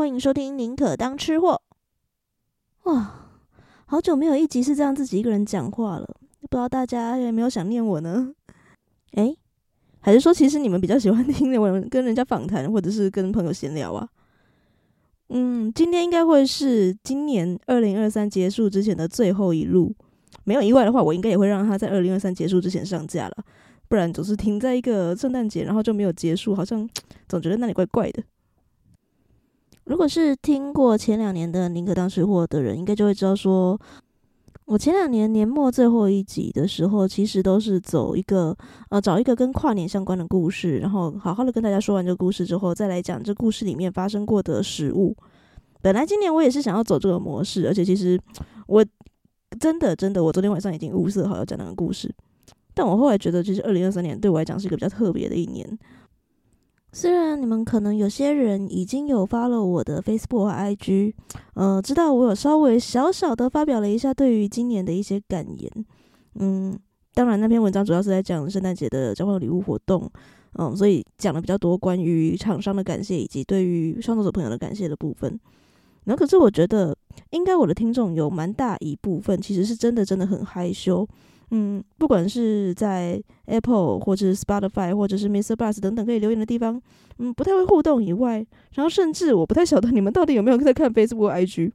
欢迎收听《宁可当吃货》。哇，好久没有一集是这样自己一个人讲话了，不知道大家有没有想念我呢？诶，还是说其实你们比较喜欢听我跟人家访谈，或者是跟朋友闲聊啊？嗯，今天应该会是今年二零二三结束之前的最后一路，没有意外的话，我应该也会让它在二零二三结束之前上架了。不然总是停在一个圣诞节，然后就没有结束，好像 总觉得那里怪怪的。如果是听过前两年的《宁可当吃货》的人，应该就会知道说，我前两年年末最后一集的时候，其实都是走一个呃找一个跟跨年相关的故事，然后好好的跟大家说完这个故事之后，再来讲这故事里面发生过的食物。本来今年我也是想要走这个模式，而且其实我真的真的，我昨天晚上已经物色好要讲那个故事。但我后来觉得，其实二零二三年对我来讲是一个比较特别的一年。虽然你们可能有些人已经有 follow 我的 Facebook 和 IG，呃，知道我有稍微小小的发表了一下对于今年的一些感言。嗯，当然那篇文章主要是在讲圣诞节的交换礼物活动，嗯，所以讲了比较多关于厂商的感谢以及对于创作者朋友的感谢的部分。然后，可是我觉得，应该我的听众有蛮大一部分其实是真的真的很害羞。嗯，不管是在 Apple 或者是 Spotify 或者是 Mr. Bus 等等可以留言的地方，嗯，不太会互动以外，然后甚至我不太晓得你们到底有没有在看 Facebook、IG。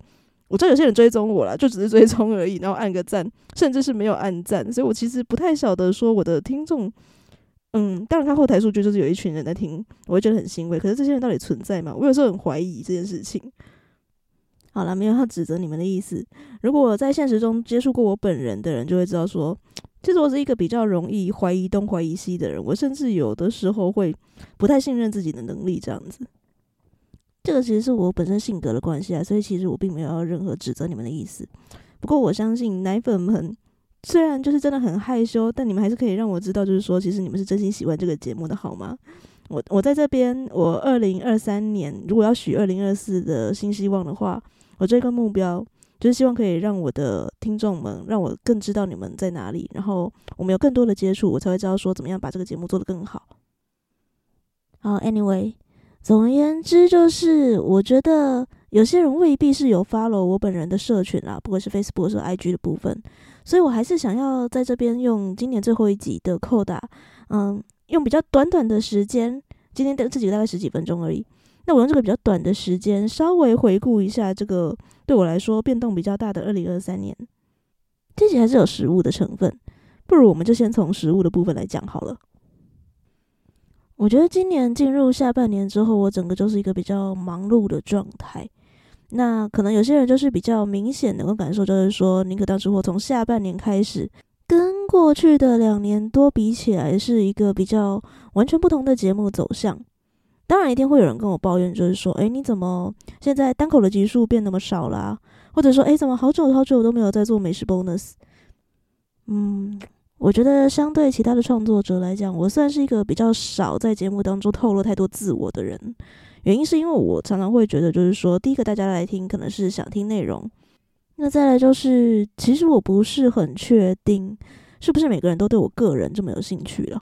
我知道有些人追踪我了，就只是追踪而已，然后按个赞，甚至是没有按赞，所以我其实不太晓得说我的听众，嗯，当然看后台数据就是有一群人在听，我会觉得很欣慰。可是这些人到底存在吗？我有时候很怀疑这件事情。好了，没有要指责你们的意思。如果在现实中接触过我本人的人，就会知道说，其实我是一个比较容易怀疑东怀疑西的人。我甚至有的时候会不太信任自己的能力，这样子。这个其实是我本身性格的关系啊，所以其实我并没有要任何指责你们的意思。不过我相信奶粉们虽然就是真的很害羞，但你们还是可以让我知道，就是说，其实你们是真心喜欢这个节目的，好吗？我我在这边，我二零二三年如果要许二零二四的新希望的话。我这个目标就是希望可以让我的听众们，让我更知道你们在哪里，然后我们有更多的接触，我才会知道说怎么样把这个节目做得更好。好，Anyway，总而言之，就是我觉得有些人未必是有 follow 我本人的社群啦，不管是 Facebook 或是 IG 的部分，所以我还是想要在这边用今年最后一集的扣打，嗯，用比较短短的时间，今天的这几个大概十几分钟而已。那我用这个比较短的时间，稍微回顾一下这个对我来说变动比较大的二零二三年。这集还是有食物的成分，不如我们就先从食物的部分来讲好了。我觉得今年进入下半年之后，我整个就是一个比较忙碌的状态。那可能有些人就是比较明显能够感受，就是说，宁可当吃货从下半年开始，跟过去的两年多比起来，是一个比较完全不同的节目走向。当然，一定会有人跟我抱怨，就是说，诶，你怎么现在单口的集数变那么少啦？或者说，诶，怎么好久好久都没有在做美食 bonus？嗯，我觉得相对其他的创作者来讲，我算是一个比较少在节目当中透露太多自我的人。原因是因为我常常会觉得，就是说，第一个大家来听可能是想听内容，那再来就是，其实我不是很确定是不是每个人都对我个人这么有兴趣了，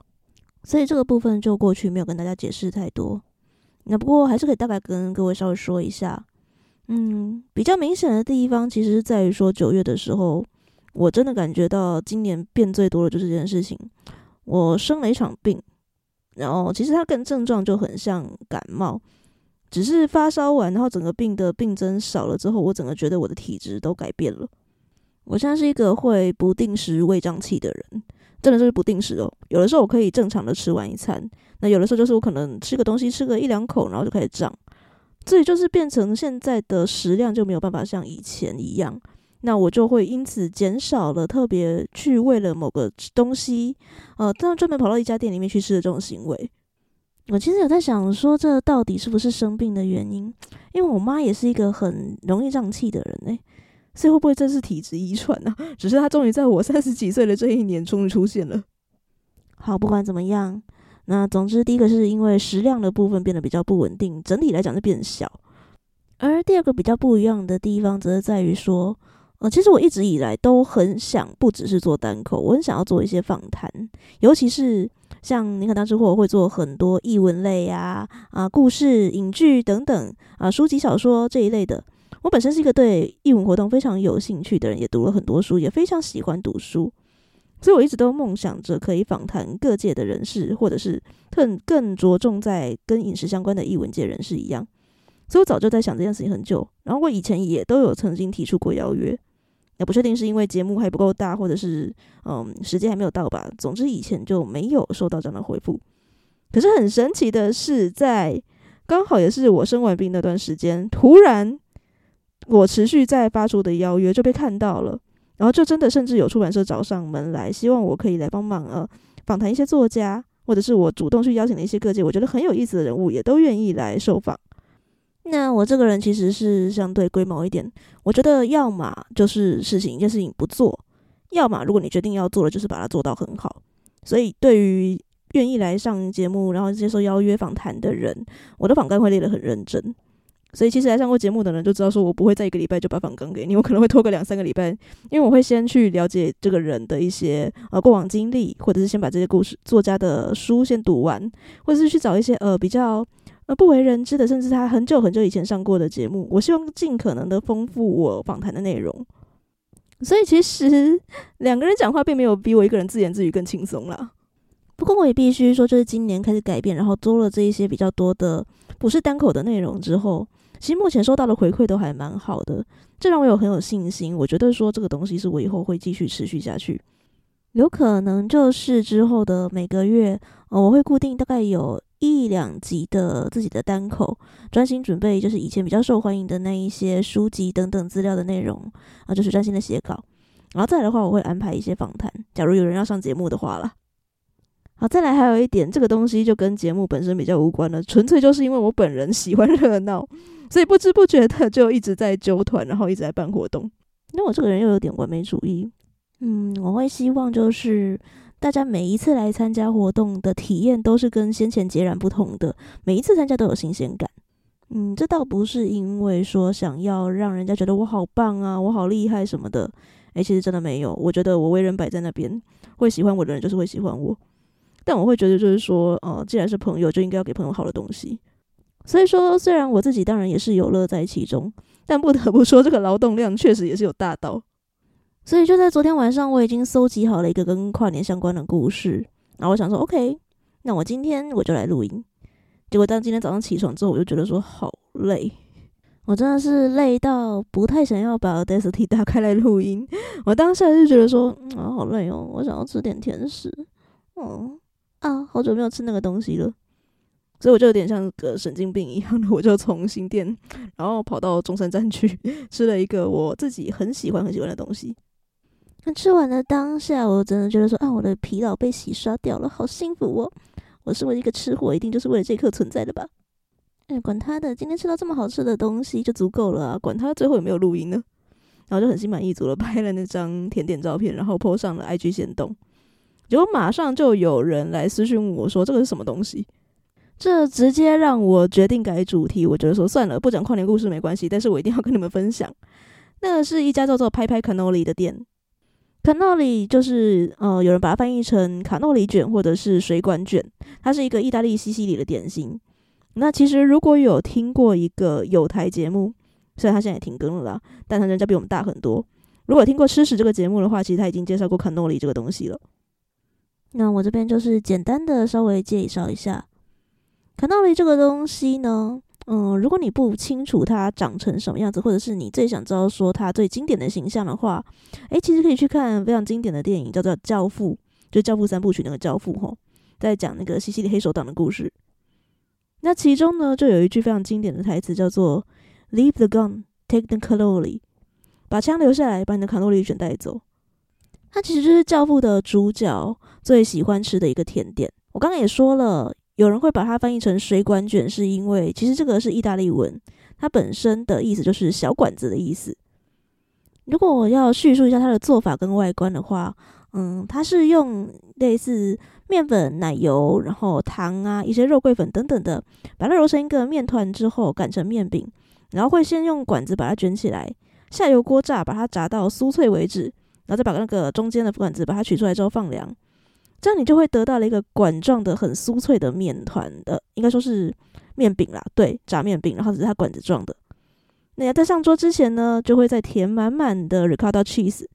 所以这个部分就过去没有跟大家解释太多。那不过还是可以大概跟各位稍微说一下，嗯，比较明显的地方其实是在于说九月的时候，我真的感觉到今年变最多的就是这件事情。我生了一场病，然后其实它跟症状就很像感冒，只是发烧完，然后整个病的病征少了之后，我整个觉得我的体质都改变了。我现在是一个会不定时胃胀气的人。真的就是不定时哦，有的时候我可以正常的吃完一餐，那有的时候就是我可能吃个东西吃个一两口，然后就开始胀，所以就是变成现在的食量就没有办法像以前一样，那我就会因此减少了特别去为了某个东西，呃，这样专门跑到一家店里面去吃的这种行为。我其实有在想说，这到底是不是生病的原因？因为我妈也是一个很容易胀气的人呢。所以会不会这是体质遗传呢？只是他终于在我三十几岁的这一年终于出现了。好，不管怎么样，那总之第一个是因为食量的部分变得比较不稳定，整体来讲就变小。而第二个比较不一样的地方，则是在于说，呃，其实我一直以来都很想，不只是做单口，我很想要做一些访谈，尤其是像你可当吃货会做很多译文类呀、啊、啊故事、影剧等等啊书籍、小说这一类的。我本身是一个对艺文活动非常有兴趣的人，也读了很多书，也非常喜欢读书，所以我一直都梦想着可以访谈各界的人士，或者是更更着重在跟饮食相关的艺文界人士一样。所以我早就在想这件事情很久，然后我以前也都有曾经提出过邀约。也不确定是因为节目还不够大，或者是嗯时间还没有到吧。总之以前就没有收到这样的回复。可是很神奇的是，在刚好也是我生完病那段时间，突然我持续在发出的邀约就被看到了，然后就真的甚至有出版社找上门来，希望我可以来帮忙呃访谈一些作家，或者是我主动去邀请的一些各界我觉得很有意思的人物，也都愿意来受访。那我这个人其实是相对龟毛一点，我觉得要么就是事情一件事情不做，要么如果你决定要做了，就是把它做到很好。所以对于愿意来上节目，然后接受邀约访谈的人，我的访纲会列得很认真。所以其实来上过节目的人就知道，说我不会在一个礼拜就把访纲给你，我可能会拖个两三个礼拜，因为我会先去了解这个人的一些呃过往经历，或者是先把这些故事作家的书先读完，或者是去找一些呃比较。呃不为人知的，甚至他很久很久以前上过的节目，我希望尽可能的丰富我访谈的内容。所以其实两个人讲话并没有比我一个人自言自语更轻松啦。不过我也必须说，就是今年开始改变，然后做了这一些比较多的不是单口的内容之后，其实目前收到的回馈都还蛮好的，这让我有很有信心。我觉得说这个东西是我以后会继续持续下去，有可能就是之后的每个月，呃，我会固定大概有。一两集的自己的单口，专心准备就是以前比较受欢迎的那一些书籍等等资料的内容啊，就是专心的写稿。然后再来的话，我会安排一些访谈，假如有人要上节目的话啦。好，再来还有一点，这个东西就跟节目本身比较无关了，纯粹就是因为我本人喜欢热闹，所以不知不觉的就一直在纠团，然后一直在办活动。那我这个人又有点完美主义，嗯，我会希望就是。大家每一次来参加活动的体验都是跟先前截然不同的，每一次参加都有新鲜感。嗯，这倒不是因为说想要让人家觉得我好棒啊，我好厉害什么的。诶，其实真的没有。我觉得我为人摆在那边，会喜欢我的人就是会喜欢我。但我会觉得就是说，呃，既然是朋友，就应该要给朋友好的东西。所以说，虽然我自己当然也是有乐在其中，但不得不说，这个劳动量确实也是有大到。所以就在昨天晚上，我已经搜集好了一个跟跨年相关的故事。然后我想说，OK，那我今天我就来录音。结果当今天早上起床之后，我就觉得说好累，我真的是累到不太想要把 Audacity 打开来录音。我当下就觉得说，啊，好累哦，我想要吃点甜食。嗯啊，好久没有吃那个东西了，所以我就有点像个神经病一样的，我就从新店，然后跑到中山站去 吃了一个我自己很喜欢很喜欢的东西。那吃完的当下，我真的觉得说啊，我的疲劳被洗刷掉了，好幸福哦！我身为一个吃货，一定就是为了这一刻存在的吧？哎，管他的，今天吃到这么好吃的东西就足够了啊！管他最后有没有录音呢？然后就很心满意足的拍了那张甜点照片，然后 po 上了 IG 限动。结果马上就有人来私讯问我说：“这个是什么东西？”这直接让我决定改主题。我觉得说算了，不讲跨年故事没关系，但是我一定要跟你们分享。那是一家叫做拍拍 Cannoli 的店。卡诺里就是呃，有人把它翻译成卡诺里卷或者是水管卷，它是一个意大利西西里的点心。那其实如果有听过一个有台节目，虽然它现在也停更了啦，但它人家比我们大很多。如果听过吃屎这个节目的话，其实他已经介绍过卡诺里这个东西了。那我这边就是简单的稍微介绍一下卡诺里这个东西呢。嗯，如果你不清楚它长成什么样子，或者是你最想知道说它最经典的形象的话，诶，其实可以去看非常经典的电影，叫做《教父》，就《教父》三部曲那个教父吼，在讲那个西西里黑手党的故事。那其中呢，就有一句非常经典的台词，叫做 “Leave the gun, take the cannoli”，把枪留下来，把你的卡诺里卷带走。它其实就是教父的主角最喜欢吃的一个甜点。我刚刚也说了。有人会把它翻译成水管卷，是因为其实这个是意大利文，它本身的意思就是小管子的意思。如果我要叙述一下它的做法跟外观的话，嗯，它是用类似面粉、奶油，然后糖啊、一些肉桂粉等等的，把它揉成一个面团之后擀成面饼，然后会先用管子把它卷起来，下油锅炸，把它炸到酥脆为止，然后再把那个中间的管子把它取出来之后放凉。这样你就会得到了一个管状的、很酥脆的面团的，应该说是面饼啦，对，炸面饼，然后只是它管子状的。那要在上桌之前呢，就会再填满满的 ricotta cheese。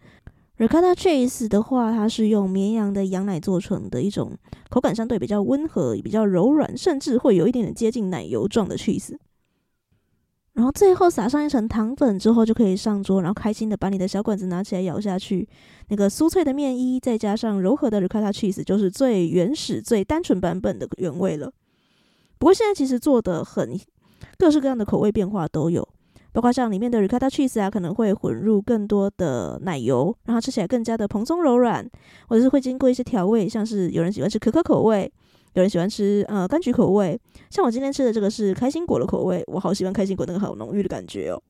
ricotta cheese 的话，它是用绵羊的羊奶做成的一种口感相对比较温和、比较柔软，甚至会有一点点接近奶油状的 cheese。然后最后撒上一层糖粉之后，就可以上桌，然后开心的把你的小管子拿起来咬下去。那个酥脆的面衣，再加上柔和的 ricotta cheese，就是最原始、最单纯版本的原味了。不过现在其实做的很各式各样的口味变化都有，包括像里面的 ricotta cheese 啊，可能会混入更多的奶油，让它吃起来更加的蓬松柔软，或者是会经过一些调味，像是有人喜欢吃可可口味。有人喜欢吃呃柑橘口味，像我今天吃的这个是开心果的口味，我好喜欢开心果那个好浓郁的感觉哦。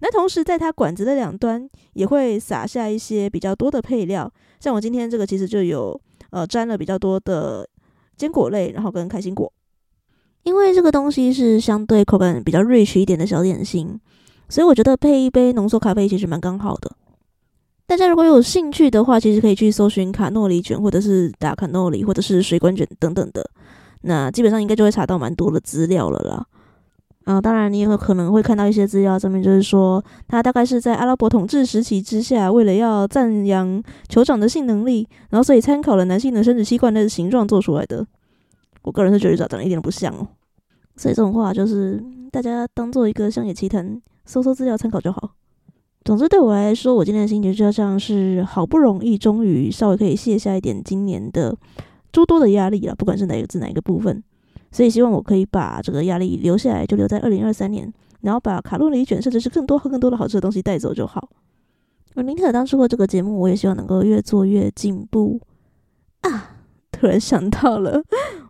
那同时在它管子的两端也会撒下一些比较多的配料，像我今天这个其实就有呃沾了比较多的坚果类，然后跟开心果，因为这个东西是相对口感比较 rich 一点的小点心，所以我觉得配一杯浓缩咖啡其实蛮刚好的。大家如果有兴趣的话，其实可以去搜寻卡诺里卷，或者是打卡诺里，或者是水管卷等等的。那基本上应该就会查到蛮多的资料了啦。啊，当然你也有可能会看到一些资料，上面就是说，它大概是在阿拉伯统治时期之下，为了要赞扬酋长的性能力，然后所以参考了男性的生殖器官的形状做出来的。我个人是觉得长长得一点都不像哦。所以这种话就是大家当做一个乡野奇谈，搜搜资料参考就好。总之，对我来说，我今天的心情就像是好不容易，终于稍微可以卸下一点今年的诸多的压力了，不管是哪个字哪一个部分。所以，希望我可以把这个压力留下来，就留在二零二三年，然后把卡路里卷，甚至是更多更多的好吃的东西带走就好。我宁可当初做这个节目，我也希望能够越做越进步啊！突然想到了，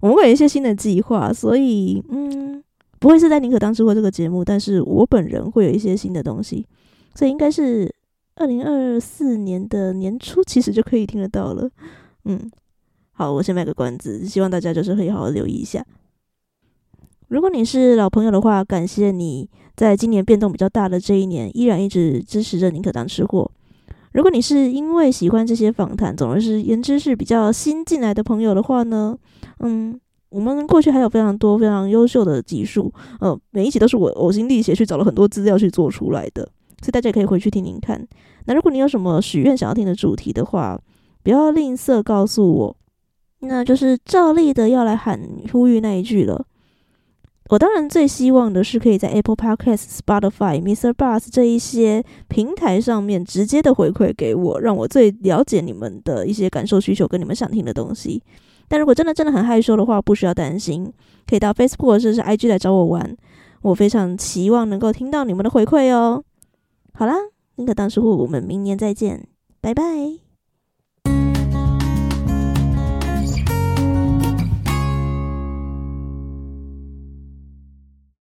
我们会有一些新的计划，所以，嗯，不会是在宁可当吃过这个节目，但是我本人会有一些新的东西。所以应该是二零二四年的年初，其实就可以听得到了。嗯，好，我先卖个关子，希望大家就是可以好好留意一下。如果你是老朋友的话，感谢你在今年变动比较大的这一年，依然一直支持着宁可当吃货。如果你是因为喜欢这些访谈，总而是言之是比较新进来的朋友的话呢，嗯，我们过去还有非常多非常优秀的集数，呃，每一集都是我呕心沥血去找了很多资料去做出来的。所以大家也可以回去听听看。那如果你有什么许愿想要听的主题的话，不要吝啬告诉我。那就是照例的要来喊呼吁那一句了。我当然最希望的是可以在 Apple Podcast、Spotify、Mr. Bus 这一些平台上面直接的回馈给我，让我最了解你们的一些感受、需求跟你们想听的东西。但如果真的真的很害羞的话，不需要担心，可以到 Facebook 或者是 IG 来找我玩。我非常期望能够听到你们的回馈哦。好啦，那个当吃货，我们明年再见，拜拜。